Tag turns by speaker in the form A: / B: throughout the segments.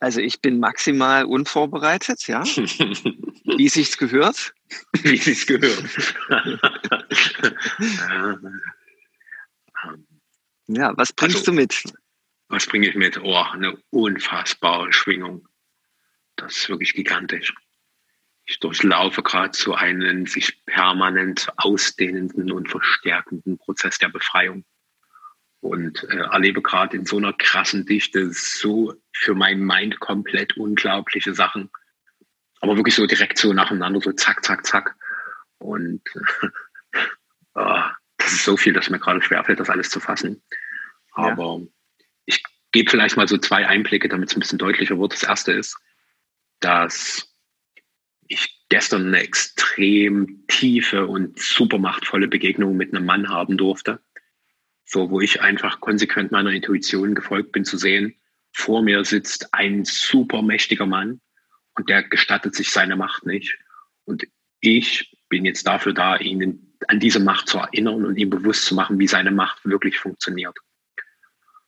A: Also ich bin maximal unvorbereitet, ja. Wie sich's gehört.
B: Wie sich's gehört.
A: ja, was bringst also, du mit?
B: Was bringe ich mit? Oh, eine unfassbare Schwingung. Das ist wirklich gigantisch. Ich durchlaufe gerade so einen sich permanent ausdehnenden und verstärkenden Prozess der Befreiung und äh, erlebe gerade in so einer krassen Dichte so für mein Mind komplett unglaubliche Sachen. Aber wirklich so direkt so nacheinander, so zack, zack, zack. Und äh, das ist so viel, dass mir gerade schwerfällt, das alles zu fassen. Aber ja. ich gebe vielleicht mal so zwei Einblicke, damit es ein bisschen deutlicher wird. Das erste ist, dass ich gestern eine extrem tiefe und super machtvolle Begegnung mit einem Mann haben durfte so wo ich einfach konsequent meiner Intuition gefolgt bin zu sehen, vor mir sitzt ein super mächtiger Mann und der gestattet sich seine Macht nicht. Und ich bin jetzt dafür da, ihn an diese Macht zu erinnern und ihm bewusst zu machen, wie seine Macht wirklich funktioniert.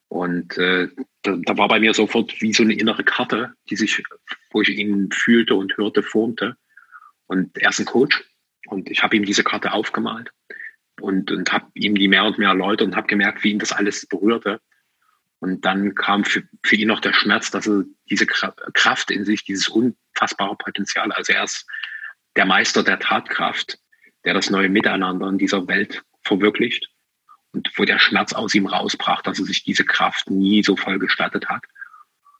B: Und äh, da, da, war bei mir sofort wie so eine innere Karte, die sich, wo ich ihn fühlte und hörte, formte. Und er ist ein Coach und ich habe ihm diese Karte aufgemalt und, und habe ihm die mehr und mehr erläutert und habe gemerkt, wie ihn das alles berührte. Und dann kam für, für ihn noch der Schmerz, dass er diese Kraft in sich, dieses unfassbare Potenzial, also er ist der Meister der Tatkraft, der das neue Miteinander in dieser Welt verwirklicht und wo der Schmerz aus ihm rausbrach, dass er sich diese Kraft nie so voll gestattet hat.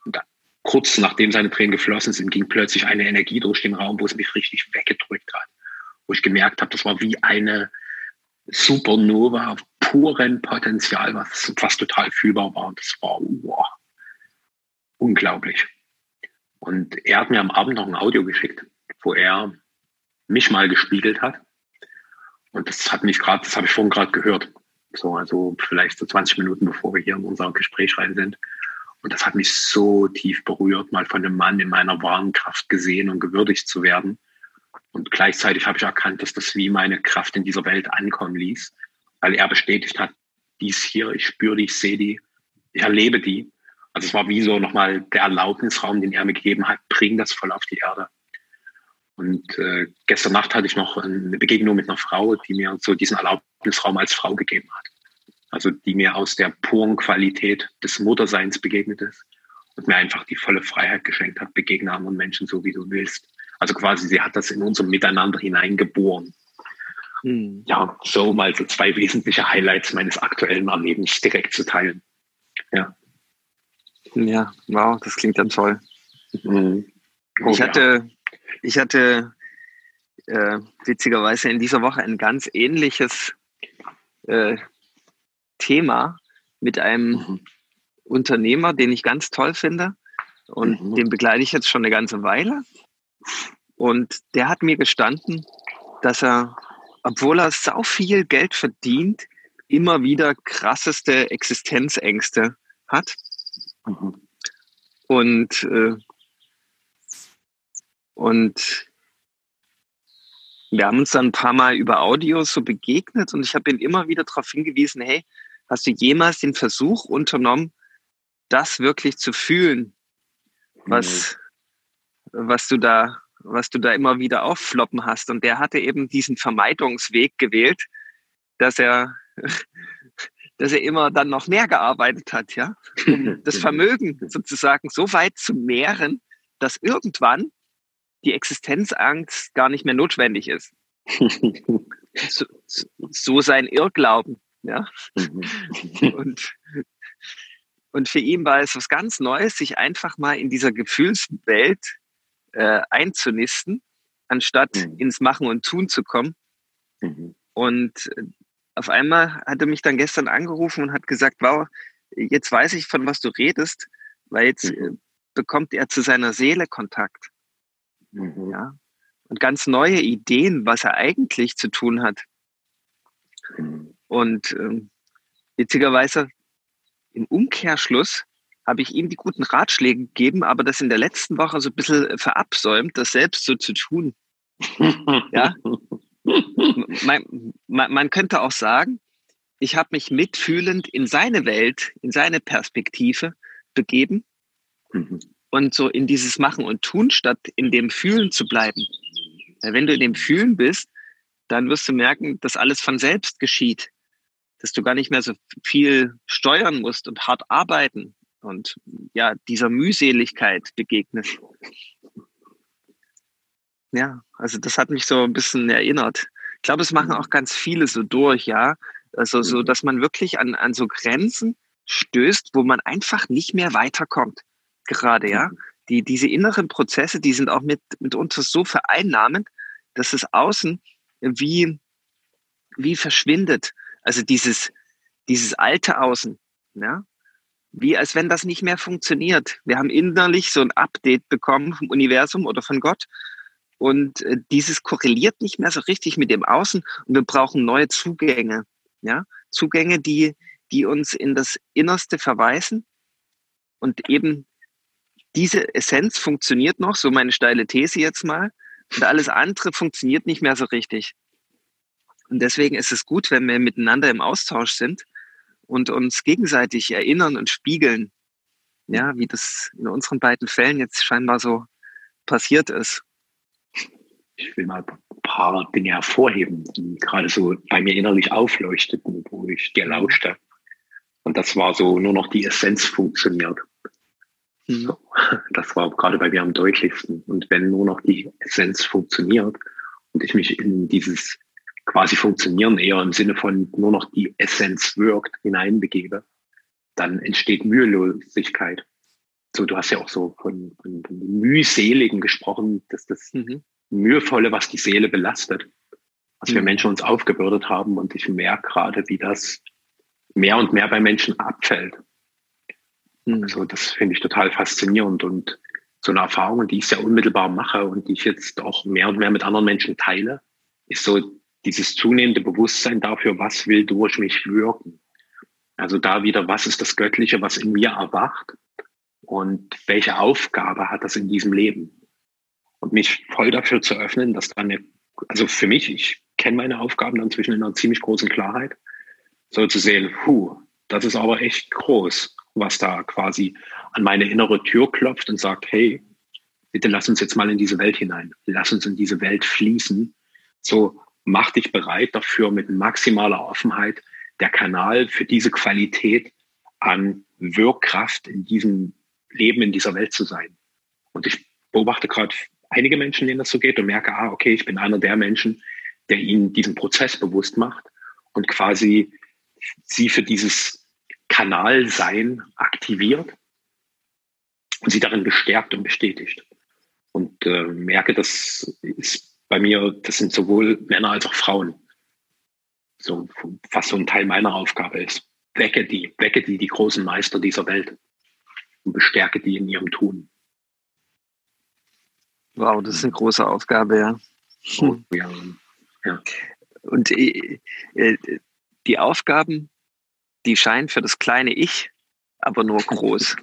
B: Und kurz nachdem seine Tränen geflossen sind, ging plötzlich eine Energie durch den Raum, wo es mich richtig weggedrückt hat. Wo ich gemerkt habe, das war wie eine, Supernova puren Potenzial, was, was total fühlbar war. Das war wow, unglaublich. Und er hat mir am Abend noch ein Audio geschickt, wo er mich mal gespiegelt hat. Und das hat mich gerade, das habe ich vorhin gerade gehört. So, also vielleicht so 20 Minuten bevor wir hier in unser Gespräch rein sind. Und das hat mich so tief berührt, mal von einem Mann in meiner wahren Kraft gesehen und gewürdigt zu werden und gleichzeitig habe ich erkannt, dass das wie meine Kraft in dieser Welt ankommen ließ, weil er bestätigt hat, dies hier, ich spüre die, ich sehe die, ich erlebe die. Also es war wie so nochmal der Erlaubnisraum, den er mir gegeben hat, bring das voll auf die Erde. Und äh, gestern Nacht hatte ich noch eine Begegnung mit einer Frau, die mir so diesen Erlaubnisraum als Frau gegeben hat. Also die mir aus der puren Qualität des Mutterseins begegnet ist und mir einfach die volle Freiheit geschenkt hat, begegne anderen Menschen so, wie du willst. Also quasi, sie hat das in unser Miteinander hineingeboren. Hm. Ja, so mal so zwei wesentliche Highlights meines aktuellen Erlebens direkt zu teilen. Ja.
A: Ja, wow, das klingt dann toll. Mhm. Oh, ich hatte, ja. ich hatte äh, witzigerweise in dieser Woche ein ganz ähnliches äh, Thema mit einem mhm. Unternehmer, den ich ganz toll finde. Und mhm. den begleite ich jetzt schon eine ganze Weile. Und der hat mir gestanden, dass er, obwohl er sau viel Geld verdient, immer wieder krasseste Existenzängste hat. Mhm. Und, äh, und wir haben uns dann ein paar Mal über Audios so begegnet und ich habe ihn immer wieder darauf hingewiesen, hey, hast du jemals den Versuch unternommen, das wirklich zu fühlen, was, was du da, was du da immer wieder auffloppen hast. Und der hatte eben diesen Vermeidungsweg gewählt, dass er, dass er immer dann noch mehr gearbeitet hat, ja, um das Vermögen sozusagen so weit zu mehren, dass irgendwann die Existenzangst gar nicht mehr notwendig ist. So, so sein Irrglauben, ja. Und, und für ihn war es was ganz Neues, sich einfach mal in dieser Gefühlswelt äh, einzunisten, anstatt mhm. ins Machen und Tun zu kommen. Mhm. Und äh, auf einmal hat er mich dann gestern angerufen und hat gesagt, wow, jetzt weiß ich, von was du redest, weil jetzt mhm. Äh, bekommt er zu seiner Seele Kontakt. Mhm. Ja. Und ganz neue Ideen, was er eigentlich zu tun hat. Mhm. Und ähm, witzigerweise im Umkehrschluss habe ich ihm die guten Ratschläge gegeben, aber das in der letzten Woche so ein bisschen verabsäumt, das selbst so zu tun. ja. Man, man, man könnte auch sagen, ich habe mich mitfühlend in seine Welt, in seine Perspektive begeben. Mhm. und so in dieses Machen und Tun statt in dem Fühlen zu bleiben. Wenn du in dem Fühlen bist, dann wirst du merken, dass alles von selbst geschieht, dass du gar nicht mehr so viel steuern musst und hart arbeiten und ja, dieser Mühseligkeit begegnest. Ja, also das hat mich so ein bisschen erinnert. Ich glaube, es machen auch ganz viele so durch, ja. Also so, mhm. dass man wirklich an, an so Grenzen stößt, wo man einfach nicht mehr weiterkommt. Gerade, ja. Mhm. Die, diese inneren Prozesse, die sind auch mit, mit uns so vereinnahmend, dass es außen wie, wie verschwindet. Also dieses, dieses alte Außen, ja. Wie als wenn das nicht mehr funktioniert. Wir haben innerlich so ein Update bekommen vom Universum oder von Gott und äh, dieses korreliert nicht mehr so richtig mit dem Außen und wir brauchen neue Zugänge. Ja, Zugänge, die, die uns in das Innerste verweisen und eben diese Essenz funktioniert noch, so meine steile These jetzt mal, und alles andere funktioniert nicht mehr so richtig. Und deswegen ist es gut, wenn wir miteinander im Austausch sind und uns gegenseitig erinnern und spiegeln, ja, wie das in unseren beiden Fällen jetzt scheinbar so passiert ist
B: ich will mal ein paar Dinge hervorheben, die gerade so bei mir innerlich aufleuchteten, wo ich dir lauschte. Und das war so, nur noch die Essenz funktioniert. Mhm. So, das war gerade bei mir am deutlichsten. Und wenn nur noch die Essenz funktioniert und ich mich in dieses quasi Funktionieren eher im Sinne von nur noch die Essenz wirkt hineinbegebe, dann entsteht Mühelosigkeit. So, du hast ja auch so von, von, von mühseligen gesprochen, dass das mhm mühevolle, was die Seele belastet, was wir mhm. Menschen uns aufgebürdet haben. Und ich merke gerade, wie das mehr und mehr bei Menschen abfällt. Mhm. Also das finde ich total faszinierend und so eine Erfahrung, die ich sehr unmittelbar mache und die ich jetzt auch mehr und mehr mit anderen Menschen teile, ist so dieses zunehmende Bewusstsein dafür, was will durch mich wirken. Also da wieder, was ist das Göttliche, was in mir erwacht und welche Aufgabe hat das in diesem Leben? und mich voll dafür zu öffnen, dass da eine, also für mich, ich kenne meine Aufgaben dann zwischen in einer ziemlich großen Klarheit, so zu sehen, puh, das ist aber echt groß, was da quasi an meine innere Tür klopft und sagt, hey, bitte lass uns jetzt mal in diese Welt hinein, lass uns in diese Welt fließen. So mach dich bereit dafür mit maximaler Offenheit der Kanal für diese Qualität an Wirkkraft in diesem Leben, in dieser Welt zu sein. Und ich beobachte gerade einige Menschen, denen das so geht und merke, ah, okay, ich bin einer der Menschen, der ihnen diesen Prozess bewusst macht und quasi sie für dieses Kanalsein aktiviert und sie darin bestärkt und bestätigt. Und äh, merke, das ist bei mir, das sind sowohl Männer als auch Frauen. So, was so ein Teil meiner Aufgabe ist. Wecke die, wecke die, die großen Meister dieser Welt und bestärke die in ihrem Tun.
A: Wow, das ist eine große Aufgabe, ja. Oh, ja. ja. Und äh, äh, die Aufgaben, die scheinen für das kleine Ich aber nur groß.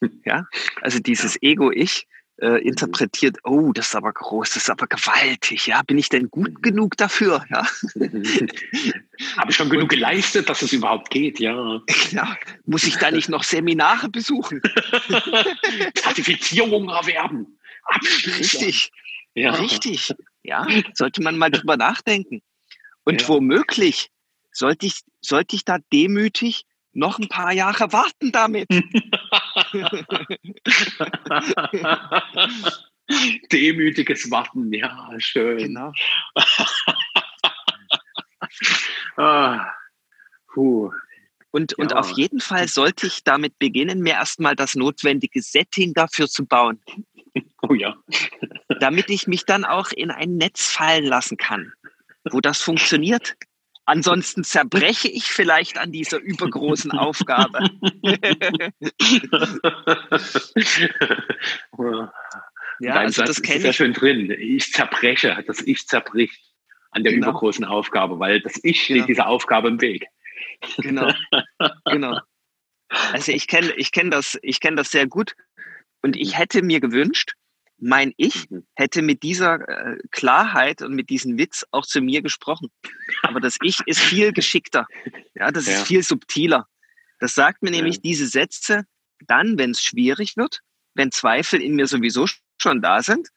A: ja, also dieses Ego-Ich äh, interpretiert, oh, das ist aber groß, das ist aber gewaltig, ja, bin ich denn gut mhm. genug dafür, ja?
B: Habe ich schon genug geleistet, dass es überhaupt geht, ja.
A: ja. Muss ich da nicht noch Seminare besuchen?
B: Zertifizierungen erwerben?
A: Richtig. Ja. Richtig. Ja, sollte man mal drüber nachdenken. Und ja. womöglich sollte ich, sollte ich da demütig noch ein paar Jahre warten damit.
B: Demütiges Warten, ja, schön. Genau.
A: ah, puh. Und, ja. und auf jeden Fall sollte ich damit beginnen, mir erstmal das notwendige Setting dafür zu bauen. Oh ja. Damit ich mich dann auch in ein Netz fallen lassen kann, wo das funktioniert. Ansonsten zerbreche ich vielleicht an dieser übergroßen Aufgabe.
B: ja, also das kenne ich. ja schön drin. Ich zerbreche, das Ich zerbricht an der genau. übergroßen Aufgabe, weil das Ich steht genau. dieser Aufgabe im Weg.
A: Genau, genau. Also ich kenne ich kenn das, ich kenn das sehr gut. Und ich hätte mir gewünscht, mein Ich mhm. hätte mit dieser äh, Klarheit und mit diesem Witz auch zu mir gesprochen. Aber das Ich ist viel geschickter. Ja, das ja. ist viel subtiler. Das sagt mir ja. nämlich diese Sätze dann, wenn es schwierig wird, wenn Zweifel in mir sowieso schon da sind.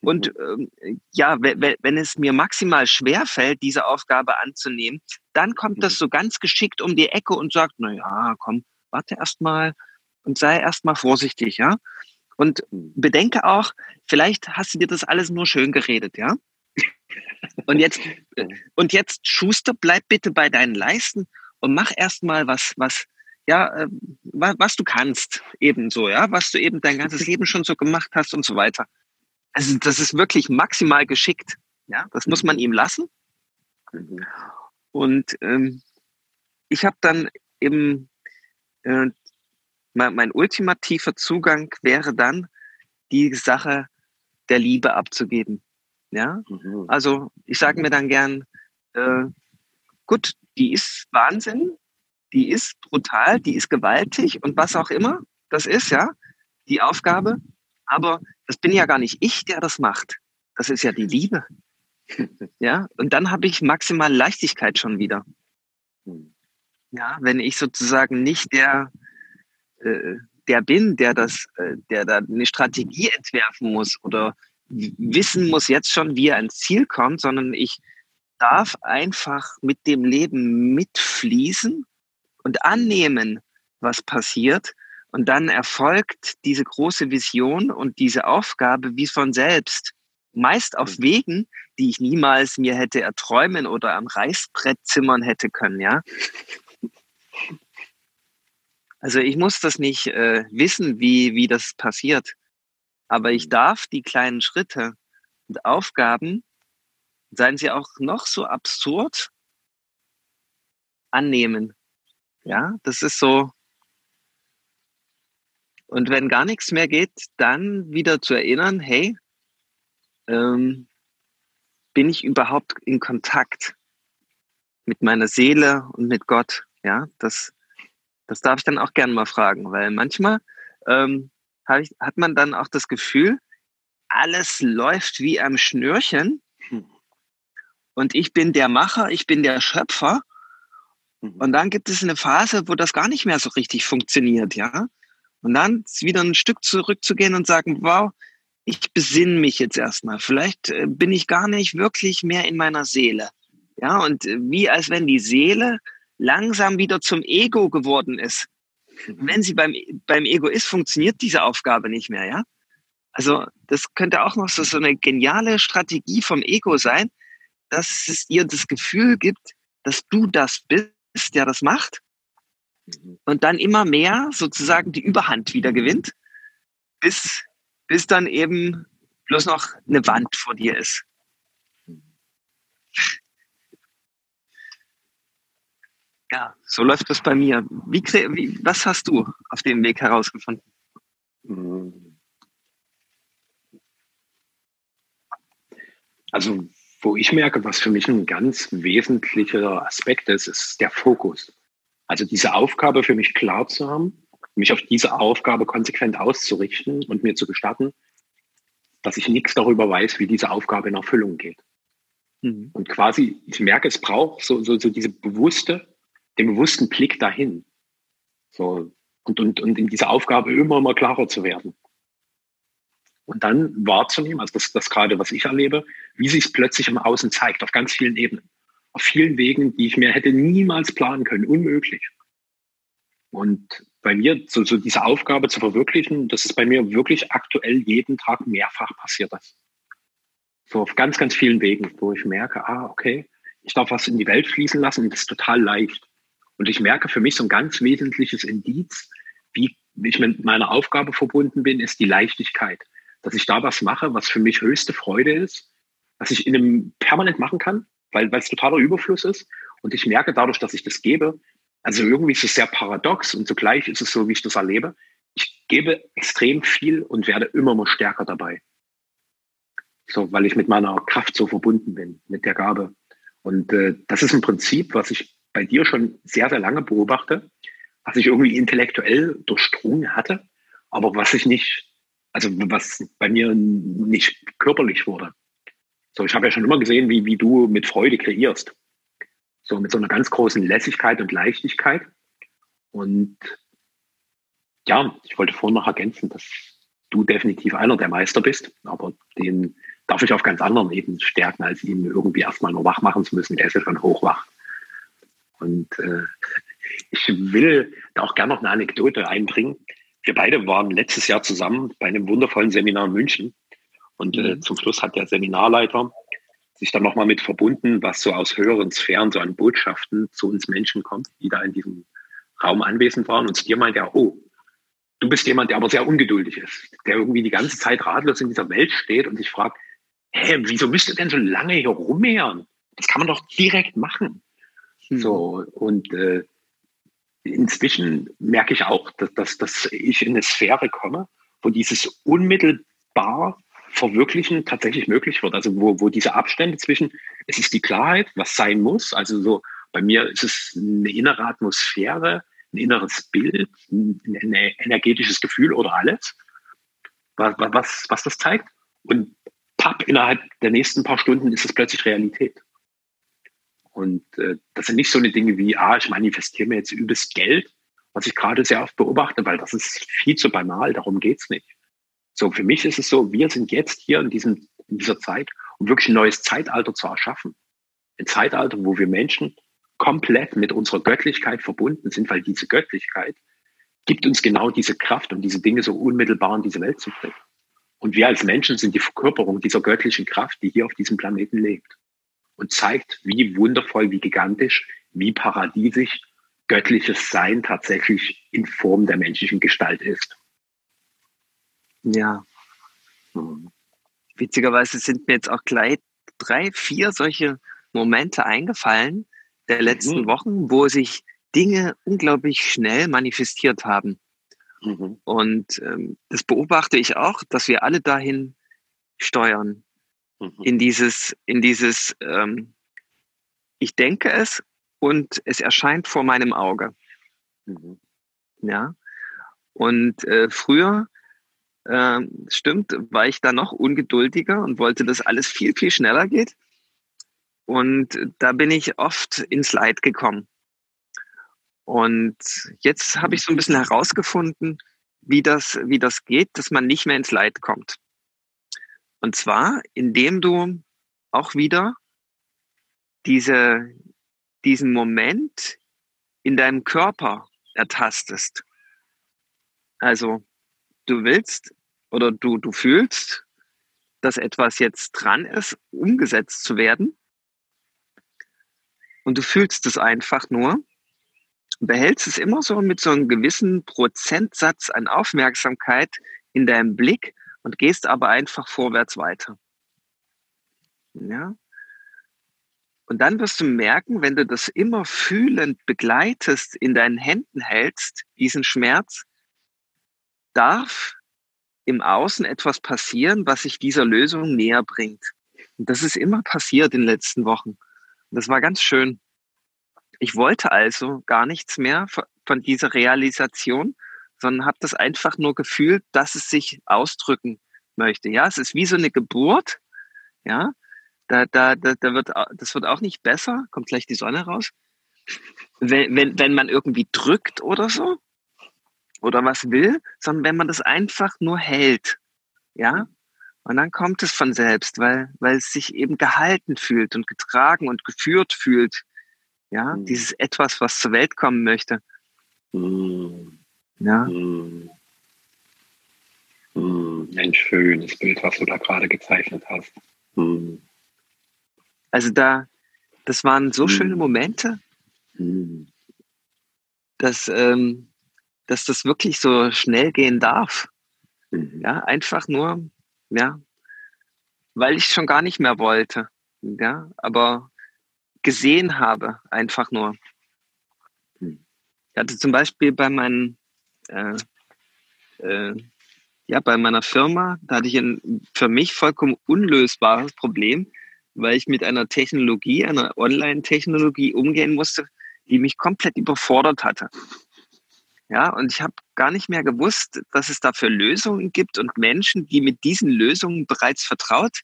A: Und mhm. ähm, ja, wenn es mir maximal schwer fällt, diese Aufgabe anzunehmen, dann kommt das mhm. so ganz geschickt um die Ecke und sagt, na ja, komm, warte erst mal und sei erst mal vorsichtig, ja. Und bedenke auch, vielleicht hast du dir das alles nur schön geredet, ja. Und jetzt, und jetzt Schuster, bleib bitte bei deinen Leisten und mach erst mal was, was, ja, äh, was, was du kannst, ebenso, ja, was du eben dein ganzes Leben schon so gemacht hast und so weiter. Also das ist wirklich maximal geschickt. Ja, das muss man ihm lassen. Und ähm, ich habe dann eben äh, mein, mein ultimativer Zugang wäre dann, die Sache der Liebe abzugeben. Ja, mhm. also ich sage mir dann gern, äh, gut, die ist Wahnsinn, die ist brutal, die ist gewaltig und was auch immer das ist, ja, die Aufgabe. Aber das bin ja gar nicht ich, der das macht. Das ist ja die Liebe. Ja, und dann habe ich maximal Leichtigkeit schon wieder. Ja, wenn ich sozusagen nicht der, äh, der bin, der das, äh, der da eine Strategie entwerfen muss oder wissen muss jetzt schon, wie er ans Ziel kommt, sondern ich darf einfach mit dem Leben mitfließen und annehmen, was passiert. Und dann erfolgt diese große Vision und diese Aufgabe wie von selbst. Meist auf mhm. Wegen, die ich niemals mir hätte erträumen oder am Reißbrett zimmern hätte können, ja. Also ich muss das nicht äh, wissen, wie, wie das passiert. Aber ich mhm. darf die kleinen Schritte und Aufgaben, seien sie auch noch so absurd, annehmen. Ja, das ist so. Und wenn gar nichts mehr geht, dann wieder zu erinnern, hey, ähm, bin ich überhaupt in Kontakt mit meiner Seele und mit Gott? Ja, das, das darf ich dann auch gerne mal fragen, weil manchmal ähm, ich, hat man dann auch das Gefühl, alles läuft wie am Schnürchen hm. und ich bin der Macher, ich bin der Schöpfer. Mhm. Und dann gibt es eine Phase, wo das gar nicht mehr so richtig funktioniert, ja. Und dann wieder ein Stück zurückzugehen und sagen, wow, ich besinne mich jetzt erstmal. Vielleicht äh, bin ich gar nicht wirklich mehr in meiner Seele. Ja, und äh, wie als wenn die Seele langsam wieder zum Ego geworden ist wenn sie beim, beim Ego ist, funktioniert diese Aufgabe nicht mehr, ja? Also, das könnte auch noch so, so eine geniale Strategie vom Ego sein, dass es ihr das Gefühl gibt, dass du das bist, der das macht. Und dann immer mehr sozusagen die Überhand wieder gewinnt, bis, bis dann eben bloß noch eine Wand vor dir ist. Ja, so läuft das bei mir. Wie, wie, was hast du auf dem Weg herausgefunden?
B: Also, wo ich merke, was für mich ein ganz wesentlicher Aspekt ist, ist der Fokus. Also diese Aufgabe für mich klar zu haben, mich auf diese Aufgabe konsequent auszurichten und mir zu gestatten, dass ich nichts darüber weiß, wie diese Aufgabe in Erfüllung geht. Mhm. Und quasi, ich merke, es braucht so, so, so diese bewusste den bewussten Blick dahin. So, und, und, und in dieser Aufgabe immer immer klarer zu werden. Und dann wahrzunehmen, also das, das gerade, was ich erlebe, wie sich es plötzlich im Außen zeigt, auf ganz vielen Ebenen. Auf vielen Wegen, die ich mir hätte niemals planen können, unmöglich. Und bei mir, so, so diese Aufgabe zu verwirklichen, das ist bei mir wirklich aktuell jeden Tag mehrfach passiert. Das. So auf ganz, ganz vielen Wegen, wo ich merke, ah, okay, ich darf was in die Welt fließen lassen und das ist total leicht. Und ich merke für mich so ein ganz wesentliches Indiz, wie ich mit meiner Aufgabe verbunden bin, ist die Leichtigkeit. Dass ich da was mache, was für mich höchste Freude ist, was ich in einem permanent machen kann, weil, es totaler Überfluss ist. Und ich merke dadurch, dass ich das gebe, also irgendwie ist es sehr paradox und zugleich ist es so, wie ich das erlebe. Ich gebe extrem viel und werde immer mal stärker dabei. So, weil ich mit meiner Kraft so verbunden bin, mit der Gabe. Und äh, das ist ein Prinzip, was ich bei dir schon sehr, sehr lange beobachte, was ich irgendwie intellektuell durchdrungen hatte, aber was ich nicht, also was bei mir nicht körperlich wurde. So, ich habe ja schon immer gesehen, wie, wie du mit Freude kreierst. So mit so einer ganz großen Lässigkeit und Leichtigkeit. Und ja, ich wollte vorhin noch ergänzen, dass du definitiv einer der Meister bist, aber den darf ich auf ganz anderen Ebenen stärken, als ihn irgendwie erstmal nur wach machen zu müssen. Der ist ja schon hochwach. Und äh, ich will da auch gerne noch eine Anekdote einbringen. Wir beide waren letztes Jahr zusammen bei einem wundervollen Seminar in München. Und äh, mhm. zum Schluss hat der Seminarleiter sich dann nochmal mit verbunden, was so aus höheren Sphären so an Botschaften zu uns Menschen kommt, die da in diesem Raum anwesend waren. Und zu dir meinte er, oh, du bist jemand, der aber sehr ungeduldig ist, der irgendwie die ganze Zeit ratlos in dieser Welt steht und sich fragt, hä, wieso müsst ihr denn so lange hier rummehren? Das kann man doch direkt machen. Mhm. So, und äh, inzwischen merke ich auch, dass, dass, dass ich in eine Sphäre komme, wo dieses unmittelbar Verwirklichen tatsächlich möglich wird. Also wo, wo diese Abstände zwischen, es ist die Klarheit, was sein muss, also so bei mir ist es eine innere Atmosphäre, ein inneres Bild, ein, ein energetisches Gefühl oder alles, was, was, was das zeigt. Und papp, innerhalb der nächsten paar Stunden ist es plötzlich Realität. Und äh, das sind nicht so eine Dinge wie, ah, ich manifestiere mir jetzt übelst Geld, was ich gerade sehr oft beobachte, weil das ist viel zu banal, darum geht's nicht. So, für mich ist es so, wir sind jetzt hier in, diesem, in dieser Zeit, um wirklich ein neues Zeitalter zu erschaffen. Ein Zeitalter, wo wir Menschen komplett mit unserer Göttlichkeit verbunden sind, weil diese Göttlichkeit gibt uns genau diese Kraft, um diese Dinge so unmittelbar in diese Welt zu bringen. Und wir als Menschen sind die Verkörperung dieser göttlichen Kraft, die hier auf diesem Planeten lebt und zeigt, wie wundervoll, wie gigantisch, wie paradiesisch göttliches Sein tatsächlich in Form der menschlichen Gestalt ist.
A: Ja. Hm. Witzigerweise sind mir jetzt auch gleich drei, vier solche Momente eingefallen der letzten mhm. Wochen, wo sich Dinge unglaublich schnell manifestiert haben. Mhm. Und ähm, das beobachte ich auch, dass wir alle dahin steuern. Mhm. In dieses, in dieses, ähm, ich denke es und es erscheint vor meinem Auge. Mhm. Ja. Und äh, früher, äh, stimmt, war ich da noch ungeduldiger und wollte, dass alles viel, viel schneller geht. Und da bin ich oft ins Leid gekommen. Und jetzt habe ich so ein bisschen herausgefunden, wie das, wie das geht, dass man nicht mehr ins Leid kommt. Und zwar, indem du auch wieder diese, diesen Moment in deinem Körper ertastest. Also, du willst oder du, du fühlst, dass etwas jetzt dran ist, umgesetzt zu werden. Und du fühlst es einfach nur behältst es immer so mit so einem gewissen Prozentsatz an Aufmerksamkeit in deinem Blick und gehst aber einfach vorwärts weiter. Ja? Und dann wirst du merken, wenn du das immer fühlend begleitest, in deinen Händen hältst, diesen Schmerz, darf im Außen etwas passieren, was sich dieser Lösung näher bringt. Und das ist immer passiert in den letzten Wochen. Und das war ganz schön. Ich wollte also gar nichts mehr von dieser Realisation, sondern habe das einfach nur gefühlt, dass es sich ausdrücken möchte. Ja, es ist wie so eine Geburt. Ja, da, da, da, da wird, das wird auch nicht besser. Kommt gleich die Sonne raus. Wenn, wenn, wenn man irgendwie drückt oder so oder was will, sondern wenn man das einfach nur hält. Ja, und dann kommt es von selbst, weil, weil es sich eben gehalten fühlt und getragen und geführt fühlt. Ja, mhm. dieses Etwas, was zur Welt kommen möchte. Mhm. Ja. Mhm.
B: Ein schönes Bild, was du da gerade gezeichnet hast. Mhm.
A: Also da, das waren so schöne mhm. Momente, mhm. dass, ähm, dass das wirklich so schnell gehen darf. Ja, einfach nur, ja, weil ich schon gar nicht mehr wollte. Ja, aber gesehen habe, einfach nur. Ich hatte zum Beispiel bei meinen, äh, äh, ja, bei meiner Firma, da hatte ich ein für mich vollkommen unlösbares Problem, weil ich mit einer Technologie, einer Online-Technologie umgehen musste, die mich komplett überfordert hatte. Ja, und ich habe gar nicht mehr gewusst, dass es dafür Lösungen gibt und Menschen, die mit diesen Lösungen bereits vertraut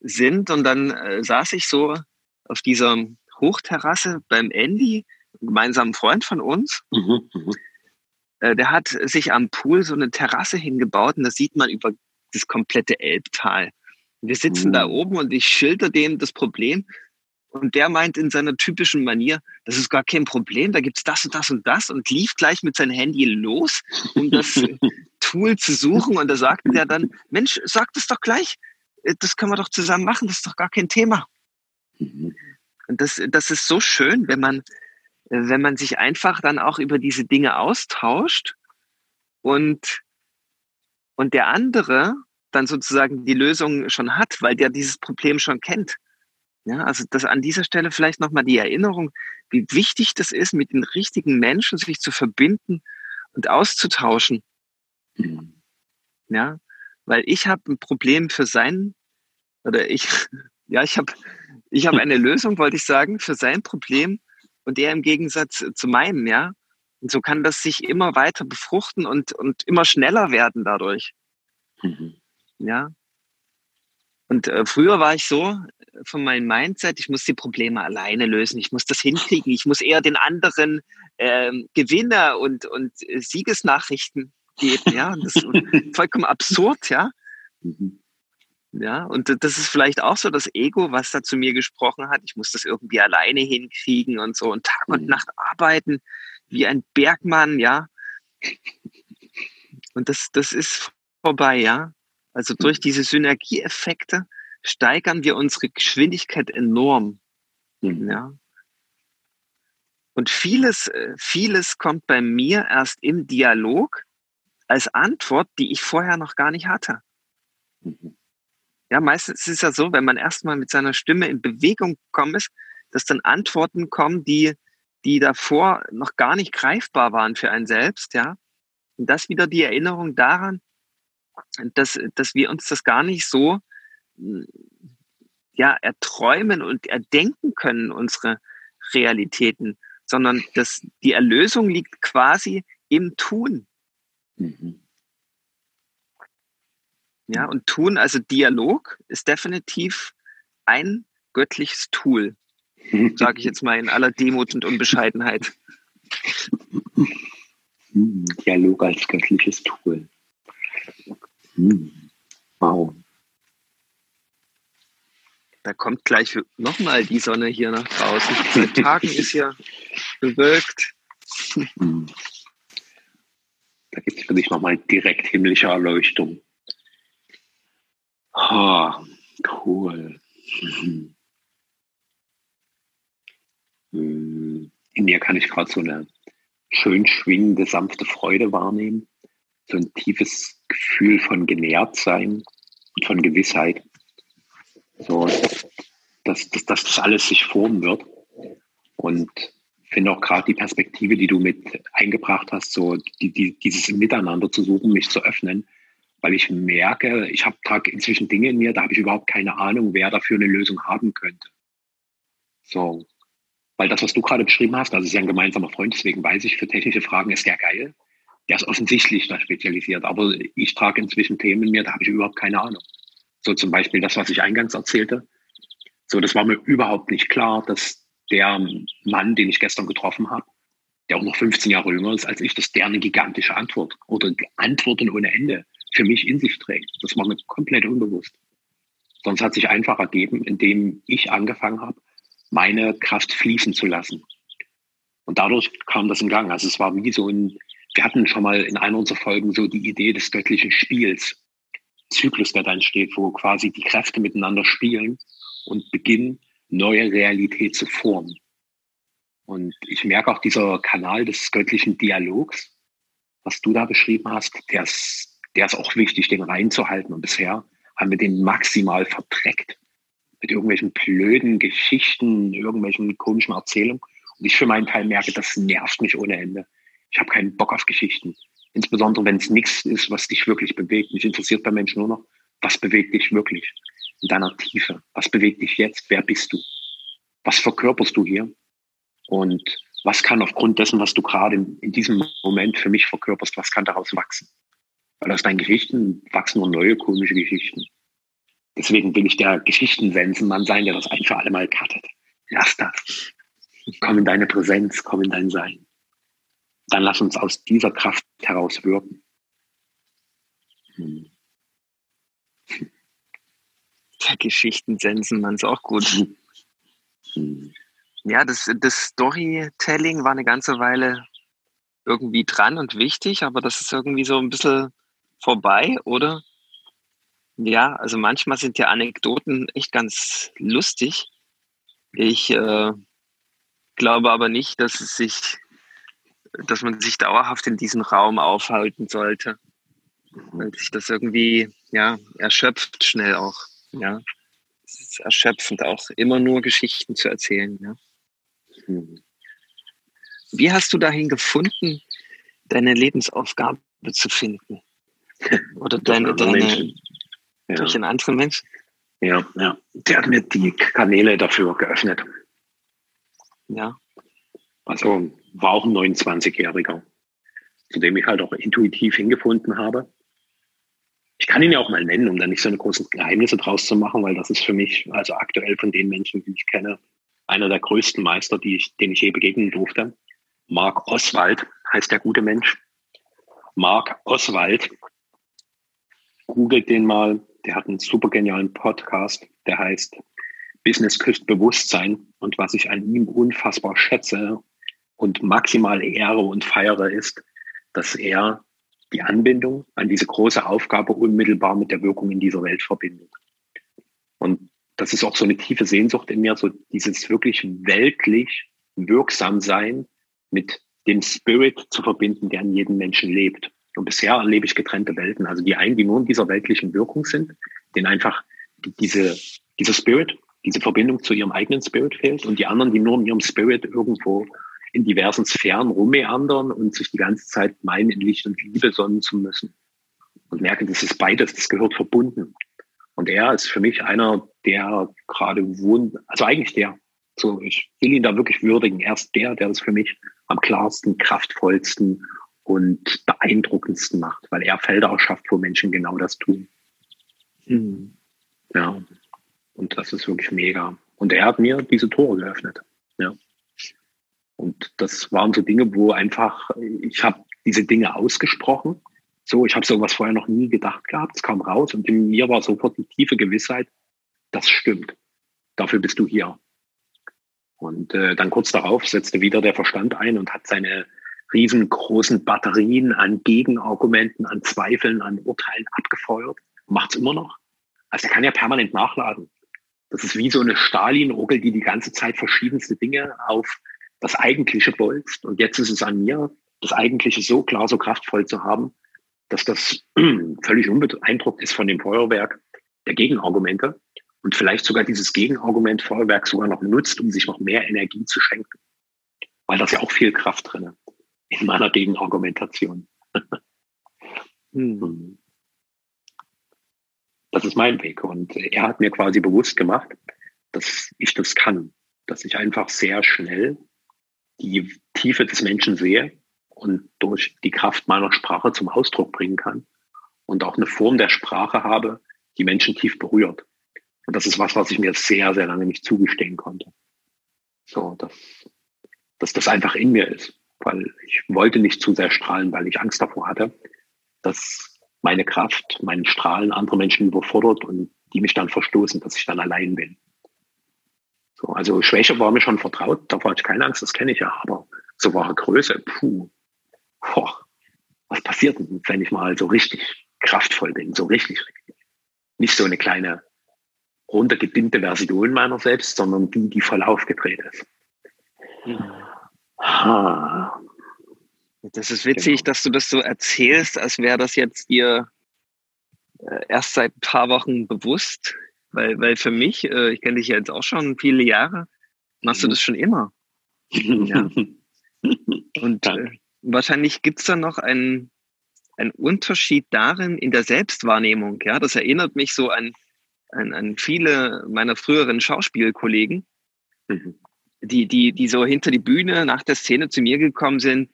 A: sind. Und dann äh, saß ich so auf dieser Hochterrasse beim Andy, gemeinsamen Freund von uns. Mhm, mhm. Äh, der hat sich am Pool so eine Terrasse hingebaut und da sieht man über das komplette Elbtal. Wir sitzen mhm. da oben und ich schilder dem das Problem und der meint in seiner typischen Manier, das ist gar kein Problem, da gibt's das und das und das und lief gleich mit seinem Handy los, um das Tool zu suchen. Und da sagte der dann, Mensch, sag das doch gleich, äh, das können wir doch zusammen machen, das ist doch gar kein Thema. Mhm. Und das, das ist so schön, wenn man, wenn man sich einfach dann auch über diese Dinge austauscht und, und der andere dann sozusagen die Lösung schon hat, weil der dieses Problem schon kennt. Ja, also das an dieser Stelle vielleicht nochmal die Erinnerung, wie wichtig das ist, mit den richtigen Menschen sich zu verbinden und auszutauschen. Mhm. Ja, weil ich habe ein Problem für sein, oder ich, ja, ich habe ich habe eine Lösung, wollte ich sagen, für sein Problem und er im Gegensatz zu meinem, ja. Und so kann das sich immer weiter befruchten und, und immer schneller werden dadurch. Mhm. Ja. Und äh, früher war ich so von meinem Mindset, ich muss die Probleme alleine lösen, ich muss das hinkriegen, ich muss eher den anderen äh, Gewinner und, und äh, Siegesnachrichten geben, ja. Und das ist vollkommen absurd, ja. Mhm. Ja, und das ist vielleicht auch so das Ego, was da zu mir gesprochen hat. Ich muss das irgendwie alleine hinkriegen und so und Tag und mhm. Nacht arbeiten wie ein Bergmann, ja. Und das, das ist vorbei, ja. Also durch mhm. diese Synergieeffekte steigern wir unsere Geschwindigkeit enorm. Mhm. Ja. Und vieles, äh, vieles kommt bei mir erst im Dialog als Antwort, die ich vorher noch gar nicht hatte. Mhm. Ja, meistens ist es ja so, wenn man erstmal mit seiner Stimme in Bewegung gekommen ist, dass dann Antworten kommen, die, die davor noch gar nicht greifbar waren für einen selbst, ja. Und das wieder die Erinnerung daran, dass, dass wir uns das gar nicht so ja, erträumen und erdenken können, unsere Realitäten, sondern dass die Erlösung liegt quasi im Tun. Mhm. Ja, und Tun, also Dialog, ist definitiv ein göttliches Tool, sage ich jetzt mal in aller Demut und Unbescheidenheit.
B: Dialog als göttliches Tool. Hm. Wow.
A: Da kommt gleich nochmal die Sonne hier nach draußen. Seit Tagen ist ja bewölkt.
B: Hm. Da gibt es für dich nochmal direkt himmlische Erleuchtung. Oh, cool. Mhm. In mir kann ich gerade so eine schön schwingende, sanfte Freude wahrnehmen. So ein tiefes Gefühl von Genährtsein und von Gewissheit. So, dass, dass, dass das alles sich formen wird. Und finde auch gerade die Perspektive, die du mit eingebracht hast, so die, die, dieses Miteinander zu suchen, mich zu öffnen, weil ich merke, ich habe inzwischen Dinge in mir, da habe ich überhaupt keine Ahnung, wer dafür eine Lösung haben könnte. So, weil das, was du gerade beschrieben hast, das ist ja ein gemeinsamer Freund, deswegen weiß ich, für technische Fragen ist der geil. Der ist offensichtlich da spezialisiert, aber ich trage inzwischen Themen in mir, da habe ich überhaupt keine Ahnung. So zum Beispiel das, was ich eingangs erzählte. So, das war mir überhaupt nicht klar, dass der Mann, den ich gestern getroffen habe, der auch noch 15 Jahre jünger ist als ich, dass der eine gigantische Antwort oder Antworten ohne Ende für mich in sich trägt. Das war mir komplett unbewusst. Sonst hat sich einfach ergeben, indem ich angefangen habe, meine Kraft fließen zu lassen. Und dadurch kam das in Gang. Also es war wie so ein, wir hatten schon mal in einer unserer Folgen so die Idee des göttlichen Spiels. Zyklus, der da entsteht, wo quasi die Kräfte miteinander spielen und beginnen, neue Realität zu formen. Und ich merke auch dieser Kanal des göttlichen Dialogs, was du da beschrieben hast, der ist der ist auch wichtig, den reinzuhalten. Und bisher haben wir den maximal verdreckt mit irgendwelchen blöden Geschichten, irgendwelchen komischen Erzählungen. Und ich für meinen Teil merke, das nervt mich ohne Ende. Ich habe keinen Bock auf Geschichten. Insbesondere, wenn es nichts ist, was dich wirklich bewegt. Mich interessiert bei Menschen nur noch, was bewegt dich wirklich in deiner Tiefe? Was bewegt dich jetzt? Wer bist du? Was verkörperst du hier? Und was kann aufgrund dessen, was du gerade in, in diesem Moment für mich verkörperst, was kann daraus wachsen? Weil aus deinen Geschichten wachsen nur neue komische Geschichten. Deswegen will ich der Geschichtensensenmann sein, der das ein für alle Mal cuttet. Lass das. Komm in deine Präsenz, komm in dein Sein. dann lass uns aus dieser Kraft heraus wirken. Hm.
A: Der Geschichtensensenmann ist auch gut. Hm. Ja, das, das Storytelling war eine ganze Weile irgendwie dran und wichtig, aber das ist irgendwie so ein bisschen vorbei, oder? Ja, also manchmal sind ja Anekdoten echt ganz lustig. Ich äh, glaube aber nicht, dass es sich, dass man sich dauerhaft in diesem Raum aufhalten sollte. Weil sich das irgendwie, ja, erschöpft schnell auch. Ja. Es ist erschöpfend auch, immer nur Geschichten zu erzählen, ja. Wie hast du dahin gefunden, deine Lebensaufgabe zu finden? Oder deine, deine ja. durch einen anderen Mensch?
B: Ja, ja. Der hat mir die Kanäle dafür geöffnet.
A: Ja.
B: Also war auch ein 29-Jähriger, zu dem ich halt auch intuitiv hingefunden habe. Ich kann ihn ja auch mal nennen, um da nicht so eine großen Geheimnisse draus zu machen, weil das ist für mich, also aktuell von den Menschen, die ich kenne, einer der größten Meister, die ich, den ich je begegnen durfte. Mark Oswald heißt der gute Mensch. Mark Oswald. Googelt den mal. Der hat einen super genialen Podcast, der heißt Business küsst Bewusstsein. Und was ich an ihm unfassbar schätze und maximal ehre und feiere, ist, dass er die Anbindung an diese große Aufgabe unmittelbar mit der Wirkung in dieser Welt verbindet. Und das ist auch so eine tiefe Sehnsucht in mir, so dieses wirklich weltlich wirksam sein mit dem Spirit zu verbinden, der in jedem Menschen lebt. Und bisher erlebe ich getrennte Welten. Also die einen, die nur in dieser weltlichen Wirkung sind, denen einfach diese, dieser Spirit, diese Verbindung zu ihrem eigenen Spirit fehlt und die anderen, die nur in ihrem Spirit irgendwo in diversen Sphären rummeandern und sich die ganze Zeit meinen, in Licht und Liebe sonnen zu müssen. Und merken, das ist beides, das gehört verbunden. Und er ist für mich einer, der gerade wohnt, also eigentlich der, so, ich will ihn da wirklich würdigen. Er ist der, der das für mich am klarsten, kraftvollsten und beeindruckendsten macht, weil er Felder auch schafft, wo Menschen genau das tun. Mhm. Ja. Und das ist wirklich mega. Und er hat mir diese Tore geöffnet. Ja. Und das waren so Dinge, wo einfach, ich habe diese Dinge ausgesprochen so, ich habe sowas vorher noch nie gedacht gehabt. Es kam raus und in mir war sofort die tiefe Gewissheit, das stimmt. Dafür bist du hier. Und äh, dann kurz darauf setzte wieder der Verstand ein und hat seine riesengroßen Batterien an Gegenargumenten, an Zweifeln, an Urteilen abgefeuert. Macht's immer noch. Also er kann ja permanent nachladen. Das ist wie so eine Stalin-Orgel, die die ganze Zeit verschiedenste Dinge auf das Eigentliche bolzt. Und jetzt ist es an mir, das Eigentliche so klar, so kraftvoll zu haben, dass das völlig unbeeindruckt ist von dem Feuerwerk der Gegenargumente und vielleicht sogar dieses Gegenargument Feuerwerk sogar noch nutzt, um sich noch mehr Energie zu schenken. Weil das ja auch viel Kraft drin in meiner Gegenargumentation. hm. Das ist mein Weg. Und er hat mir quasi bewusst gemacht, dass ich das kann, dass ich einfach sehr schnell die Tiefe des Menschen sehe und durch die Kraft meiner Sprache zum Ausdruck bringen kann und auch eine Form der Sprache habe, die Menschen tief berührt. Und das ist was, was ich mir sehr, sehr lange nicht zugestehen konnte. So, dass, dass das einfach in mir ist, weil ich wollte nicht zu sehr strahlen, weil ich Angst davor hatte, dass meine Kraft, mein Strahlen andere Menschen überfordert und die mich dann verstoßen, dass ich dann allein bin. So, also Schwäche war mir schon vertraut, davor hatte ich keine Angst, das kenne ich ja, aber so wahre Größe, puh, boah, was passiert denn, wenn ich mal so richtig kraftvoll bin, so richtig, richtig. Nicht so eine kleine runtergedimmte Version meiner selbst, sondern die, die voll aufgedreht ist.
A: Mhm. Das ist witzig, genau. dass du das so erzählst, als wäre das jetzt dir äh, erst seit ein paar Wochen bewusst, weil, weil für mich, äh, ich kenne dich ja jetzt auch schon viele Jahre, machst mhm. du das schon immer. ja. Und äh, wahrscheinlich gibt es da noch einen, einen Unterschied darin in der Selbstwahrnehmung. Ja, das erinnert mich so an, an, an viele meiner früheren Schauspielkollegen, mhm. Die, die, die so hinter die Bühne nach der Szene zu mir gekommen sind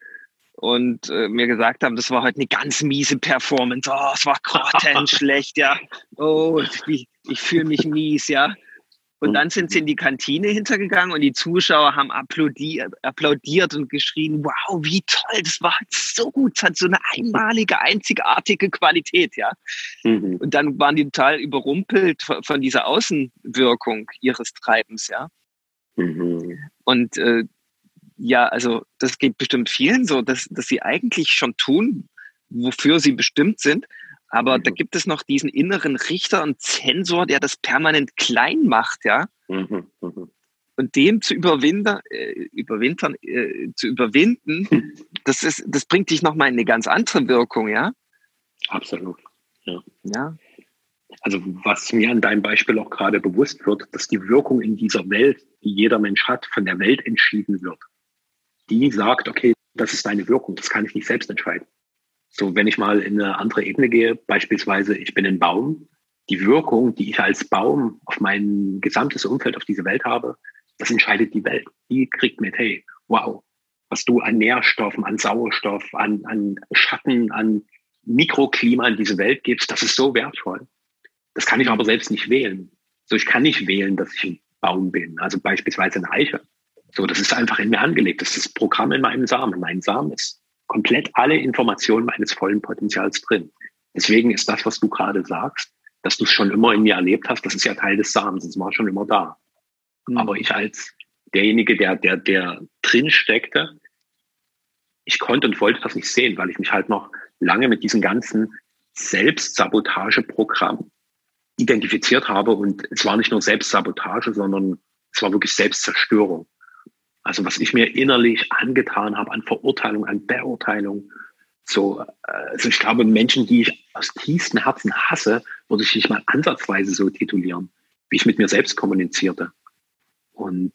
A: und äh, mir gesagt haben, das war heute eine ganz miese Performance. Oh, es war grottenschlecht, ja. Oh, ich, ich fühle mich mies, ja. Und dann sind sie in die Kantine hintergegangen und die Zuschauer haben applaudiert, applaudiert und geschrien, wow, wie toll, das war so gut, es hat so eine einmalige, einzigartige Qualität, ja. Mhm. Und dann waren die total überrumpelt von dieser Außenwirkung ihres Treibens, ja. Mhm. Und äh, ja, also das geht bestimmt vielen so, dass, dass sie eigentlich schon tun, wofür sie bestimmt sind, aber mhm. da gibt es noch diesen inneren Richter und Zensor, der das permanent klein macht, ja. Mhm. Mhm. Und dem zu überwinden, äh, überwintern, äh, zu überwinden, das ist, das bringt dich nochmal in eine ganz andere Wirkung, ja.
B: Absolut. Ja. ja. Also was mir an deinem Beispiel auch gerade bewusst wird, dass die Wirkung in dieser Welt, die jeder Mensch hat, von der Welt entschieden wird. Die sagt, okay, das ist deine Wirkung, das kann ich nicht selbst entscheiden. So, wenn ich mal in eine andere Ebene gehe, beispielsweise, ich bin ein Baum, die Wirkung, die ich als Baum auf mein gesamtes Umfeld, auf diese Welt habe, das entscheidet die Welt. Die kriegt mit, hey, wow, was du an Nährstoffen, an Sauerstoff, an, an Schatten, an Mikroklima in diese Welt gibst, das ist so wertvoll. Das kann ich aber selbst nicht wählen. So, ich kann nicht wählen, dass ich ein Baum bin, also beispielsweise eine Eiche. So, das ist einfach in mir angelegt. Das ist das Programm in meinem Samen. Mein Samen ist komplett alle Informationen meines vollen Potenzials drin. Deswegen ist das, was du gerade sagst, dass du es schon immer in mir erlebt hast, das ist ja Teil des Samens, das war schon immer da. Mhm. Aber ich als derjenige, der, der, der drin steckte, ich konnte und wollte das nicht sehen, weil ich mich halt noch lange mit diesem ganzen Selbstsabotageprogramm identifiziert habe. Und es war nicht nur Selbstsabotage, sondern es war wirklich Selbstzerstörung. Also was ich mir innerlich angetan habe an Verurteilung, an Beurteilung. So, also ich glaube, Menschen, die ich aus tiefstem Herzen hasse, würde ich nicht mal ansatzweise so titulieren, wie ich mit mir selbst kommunizierte. Und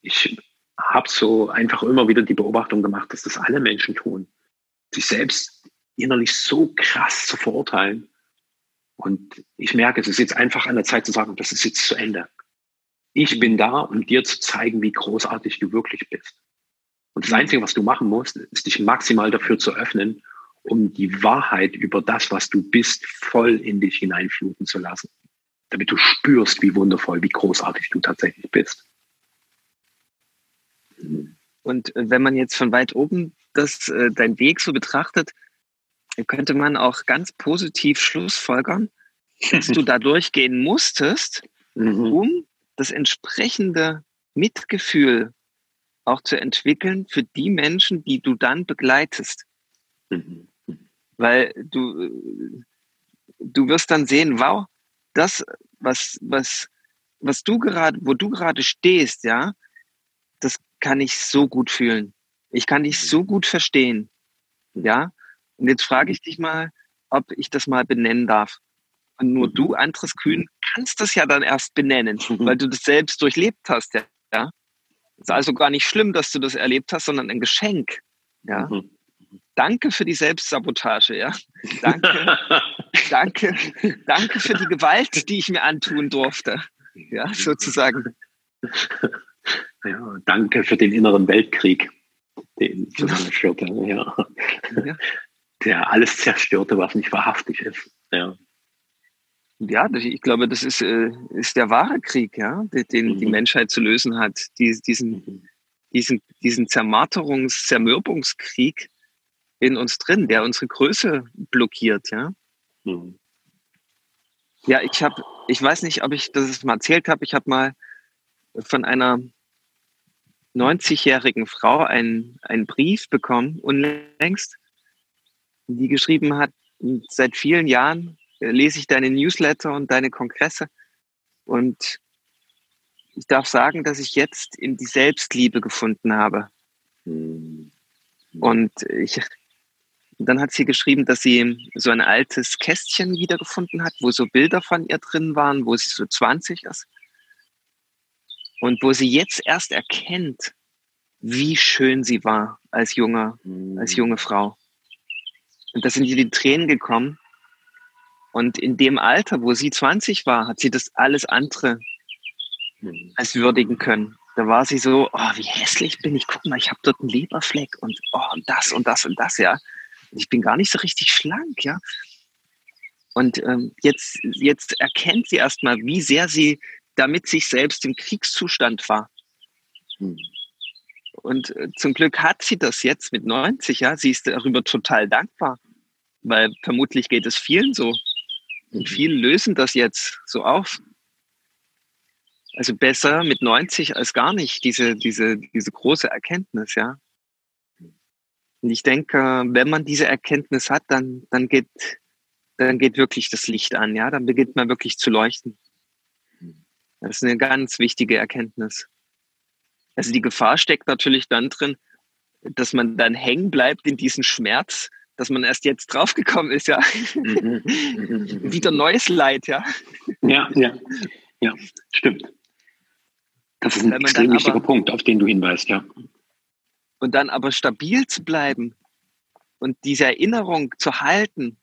B: ich habe so einfach immer wieder die Beobachtung gemacht, dass das alle Menschen tun, sich selbst innerlich so krass zu verurteilen. Und ich merke, es ist jetzt einfach an der Zeit zu sagen, das ist jetzt zu Ende. Ich bin da, um dir zu zeigen, wie großartig du wirklich bist. Und das mhm. Einzige, was du machen musst, ist dich maximal dafür zu öffnen, um die Wahrheit über das, was du bist, voll in dich hineinfluten zu lassen. Damit du spürst, wie wundervoll, wie großartig du tatsächlich bist.
A: Und äh, wenn man jetzt von weit oben das, äh, dein Weg so betrachtet, könnte man auch ganz positiv schlussfolgern, dass du da durchgehen musstest, mhm. um das entsprechende Mitgefühl auch zu entwickeln für die Menschen, die du dann begleitest. Mhm. Weil du, du wirst dann sehen, wow, das, was, was, was du gerade, wo du gerade stehst, ja, das kann ich so gut fühlen. Ich kann dich so gut verstehen. Ja. Und jetzt frage ich dich mal, ob ich das mal benennen darf. Und nur du, Andres Kühn, kannst das ja dann erst benennen, mhm. weil du das selbst durchlebt hast. Ja? ist also gar nicht schlimm, dass du das erlebt hast, sondern ein Geschenk. Ja. Mhm. Danke für die Selbstsabotage, ja. Danke, danke, danke für die Gewalt, die ich mir antun durfte. Ja, sozusagen.
B: Ja, danke für den inneren Weltkrieg, den ich zusammenführte. Ja. ja. Der alles zerstörte, was nicht wahrhaftig ist. Ja
A: ja, ich glaube, das ist, äh, ist der wahre Krieg, ja, den mhm. die Menschheit zu lösen hat. Die, diesen, mhm. diesen, diesen Zermarterungs-, Zermürbungskrieg in uns drin, der unsere Größe blockiert, ja. Mhm. Ja, ich habe, ich weiß nicht, ob ich das mal erzählt habe, ich habe mal von einer 90-jährigen Frau einen, einen Brief bekommen, unlängst, die geschrieben hat, seit vielen Jahren lese ich deine Newsletter und deine Kongresse und ich darf sagen, dass ich jetzt in die Selbstliebe gefunden habe. Mhm. Und ich, dann hat sie geschrieben, dass sie so ein altes Kästchen wiedergefunden hat, wo so Bilder von ihr drin waren, wo sie so 20 ist. Und wo sie jetzt erst erkennt, wie schön sie war als junge, als junge Frau. Und da sind ihr die Tränen gekommen. Und in dem Alter, wo sie 20 war, hat sie das alles andere hm. als würdigen können. Da war sie so, oh, wie hässlich bin ich. Guck mal, ich habe dort einen Leberfleck und oh, und das und das und das, ja. Und ich bin gar nicht so richtig schlank, ja. Und ähm, jetzt, jetzt erkennt sie erstmal, wie sehr sie damit sich selbst im Kriegszustand war. Und äh, zum Glück hat sie das jetzt mit 90, ja. Sie ist darüber total dankbar, weil vermutlich geht es vielen so. Und mhm. viele lösen das jetzt so auf. Also besser mit 90 als gar nicht, diese, diese, diese große Erkenntnis, ja. Und ich denke, wenn man diese Erkenntnis hat, dann, dann geht, dann geht wirklich das Licht an, ja. Dann beginnt man wirklich zu leuchten. Das ist eine ganz wichtige Erkenntnis. Also die Gefahr steckt natürlich dann drin, dass man dann hängen bleibt in diesem Schmerz, dass man erst jetzt draufgekommen ist, ja. Mhm. Wieder neues Leid, ja.
B: Ja, ja, ja, stimmt. Das ist ein extrem wichtiger aber, Punkt, auf den du hinweist, ja.
A: Und dann aber stabil zu bleiben und diese Erinnerung zu halten,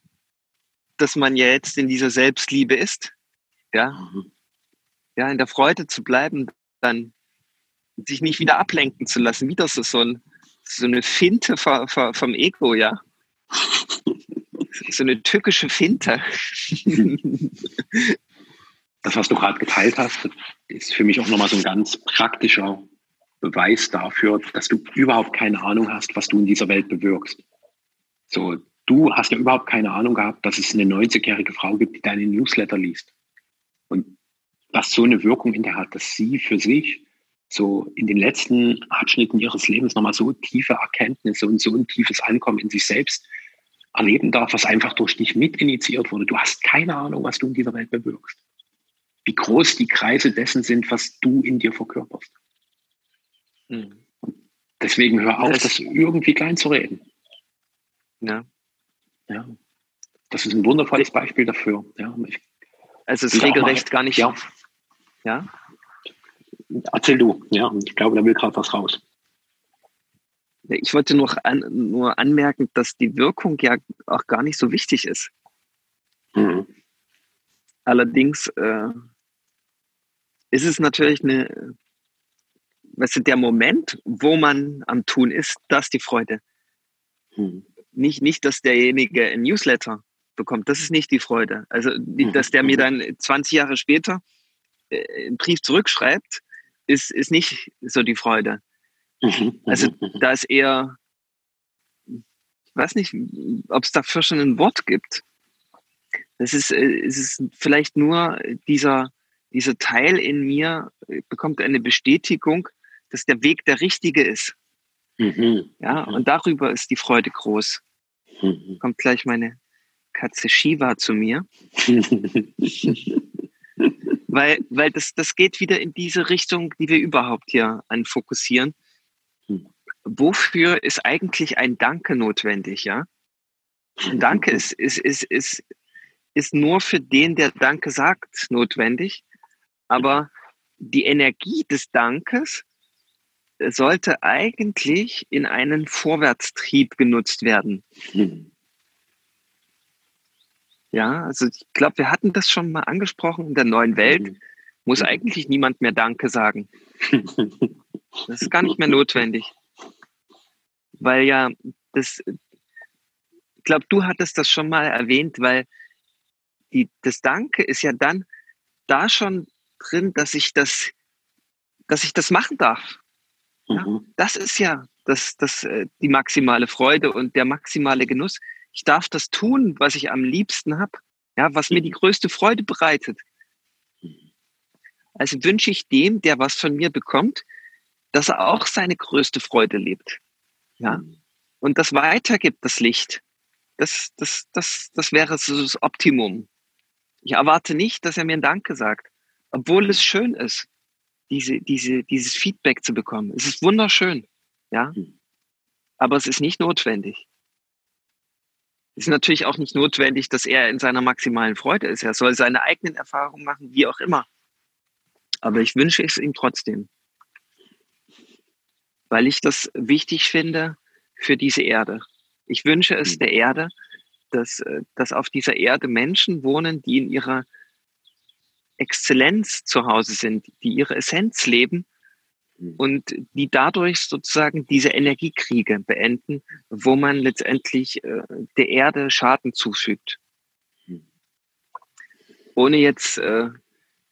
A: dass man ja jetzt in dieser Selbstliebe ist, ja, mhm. ja, in der Freude zu bleiben, dann sich nicht wieder ablenken zu lassen, wieder so, so, ein, so eine Finte vom Ego, ja. So eine tückische Finte.
B: Das, was du gerade geteilt hast, ist für mich auch nochmal so ein ganz praktischer Beweis dafür, dass du überhaupt keine Ahnung hast, was du in dieser Welt bewirkst. So, du hast ja überhaupt keine Ahnung gehabt, dass es eine 90-jährige Frau gibt, die deine Newsletter liest. Und was so eine Wirkung in der hat, dass sie für sich so in den letzten Abschnitten ihres Lebens nochmal so tiefe Erkenntnisse und so ein tiefes Ankommen in sich selbst erleben darf, was einfach durch dich mitinitiiert wurde. Du hast keine Ahnung, was du in dieser Welt bewirkst wie groß die Kreise dessen sind, was du in dir verkörperst. Mhm. Deswegen hör auf, das, das irgendwie klein zu reden. Ja. ja. Das ist ein wundervolles Beispiel dafür. Ja,
A: ich, also es ist regelrecht gar nicht.
B: Ja. ja. Erzähl du. Ja, ich glaube, da will gerade was raus.
A: Ich wollte nur, an, nur anmerken, dass die Wirkung ja auch gar nicht so wichtig ist. Mhm. Allerdings äh, ist es natürlich eine, weißt du, der Moment, wo man am Tun ist, das die Freude. Hm. Nicht, nicht, dass derjenige ein Newsletter bekommt, das ist nicht die Freude. Also, hm. dass der mir dann 20 Jahre später äh, einen Brief zurückschreibt, ist, ist nicht so die Freude. Mhm. Also, da ist eher, ich weiß nicht, ob es dafür schon ein Wort gibt. Das ist, äh, es ist vielleicht nur dieser, dieser Teil in mir äh, bekommt eine Bestätigung, dass der Weg der richtige ist. Mhm. Ja, mhm. und darüber ist die Freude groß. Mhm. Kommt gleich meine Katze Shiva zu mir. weil, weil das, das geht wieder in diese Richtung, die wir überhaupt hier anfokussieren. Mhm. Wofür ist eigentlich ein Danke notwendig, ja? Ein Danke ist, ist, ist, ist, ist nur für den, der Danke sagt, notwendig. Aber die Energie des Dankes sollte eigentlich in einen Vorwärtstrieb genutzt werden. Mhm. Ja, also ich glaube, wir hatten das schon mal angesprochen. In der neuen Welt mhm. muss eigentlich niemand mehr Danke sagen. Das ist gar nicht mehr notwendig. Weil ja, das, ich glaube, du hattest das schon mal erwähnt, weil die, das Danke ist ja dann da schon drin, dass ich das, dass ich das machen darf. Ja, mhm. das ist ja das, das, äh, die maximale Freude und der maximale Genuss. Ich darf das tun, was ich am liebsten habe, ja, was mir die mhm. größte Freude bereitet. Also wünsche ich dem, der was von mir bekommt, dass er auch seine größte Freude lebt. Ja. Mhm. Und das weitergibt, das Licht. Das, das, das, das wäre so das Optimum. Ich erwarte nicht, dass er mir ein Danke sagt obwohl es schön ist, diese, diese, dieses Feedback zu bekommen. Es ist wunderschön, ja, aber es ist nicht notwendig. Es ist natürlich auch nicht notwendig, dass er in seiner maximalen Freude ist. Er soll seine eigenen Erfahrungen machen, wie auch immer. Aber ich wünsche es ihm trotzdem, weil ich das wichtig finde für diese Erde. Ich wünsche es hm. der Erde, dass, äh, dass auf dieser Erde Menschen wohnen, die in ihrer Exzellenz zu Hause sind, die ihre Essenz leben mhm. Und die dadurch sozusagen diese Energiekriege beenden, wo man letztendlich äh, der Erde Schaden zufügt. Mhm. Ohne jetzt äh,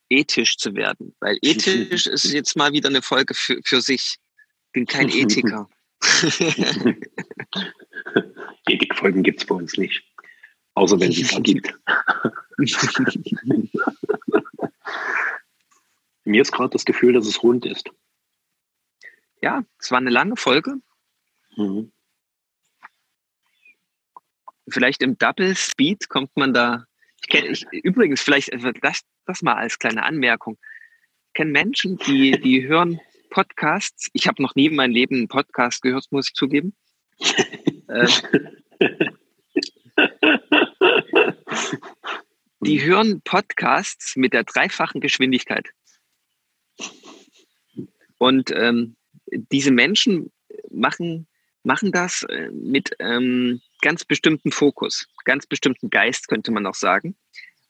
A: ethisch zu werden. Weil ethisch ist jetzt mal wieder eine Folge für, für sich. Bin kein Ethiker.
B: Ethikfolgen gibt es bei uns nicht. Außer wenn es sie gibt. Mir ist gerade das Gefühl, dass es rund ist.
A: Ja, es war eine lange Folge. Mhm. Vielleicht im Double Speed kommt man da. Ich kenne ich, übrigens vielleicht das, das mal als kleine Anmerkung. Ich kenne Menschen, die die hören Podcasts. Ich habe noch nie in meinem Leben einen Podcast gehört, muss ich zugeben. äh, die hören Podcasts mit der dreifachen Geschwindigkeit. Und ähm, diese Menschen machen, machen das äh, mit ähm, ganz bestimmten Fokus, ganz bestimmten Geist, könnte man auch sagen,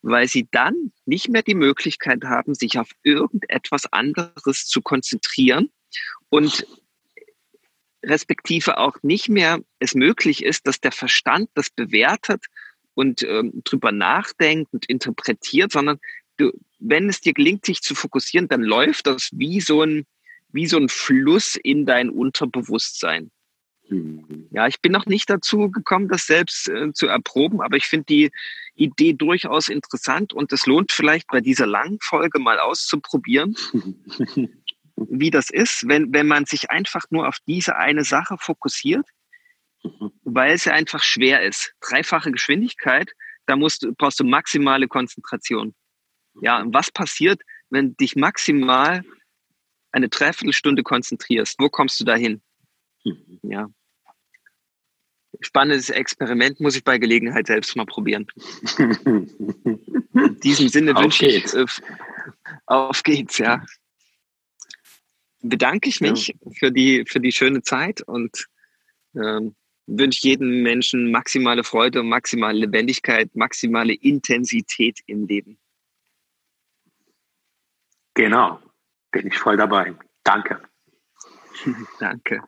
A: weil sie dann nicht mehr die Möglichkeit haben, sich auf irgendetwas anderes zu konzentrieren und respektive auch nicht mehr es möglich ist, dass der Verstand das bewertet und ähm, drüber nachdenkt und interpretiert, sondern du, wenn es dir gelingt, sich zu fokussieren, dann läuft das wie so ein, wie so ein Fluss in dein Unterbewusstsein. Mhm. Ja, ich bin noch nicht dazu gekommen, das selbst äh, zu erproben, aber ich finde die Idee durchaus interessant und es lohnt vielleicht bei dieser langen Folge mal auszuprobieren, wie das ist, wenn, wenn man sich einfach nur auf diese eine Sache fokussiert, mhm. weil es ja einfach schwer ist. Dreifache Geschwindigkeit, da musst du, brauchst du maximale Konzentration. Ja, was passiert, wenn dich maximal eine Dreiviertelstunde konzentrierst? Wo kommst du dahin? Mhm. Ja. Spannendes Experiment muss ich bei Gelegenheit selbst mal probieren. In diesem Sinne wünsche ich, äh, auf geht's, ja. Bedanke ich mich ja. für die, für die schöne Zeit und ähm, wünsche jedem Menschen maximale Freude, maximale Lebendigkeit, maximale Intensität im Leben.
B: Genau, bin ich voll dabei. Danke.
A: Danke.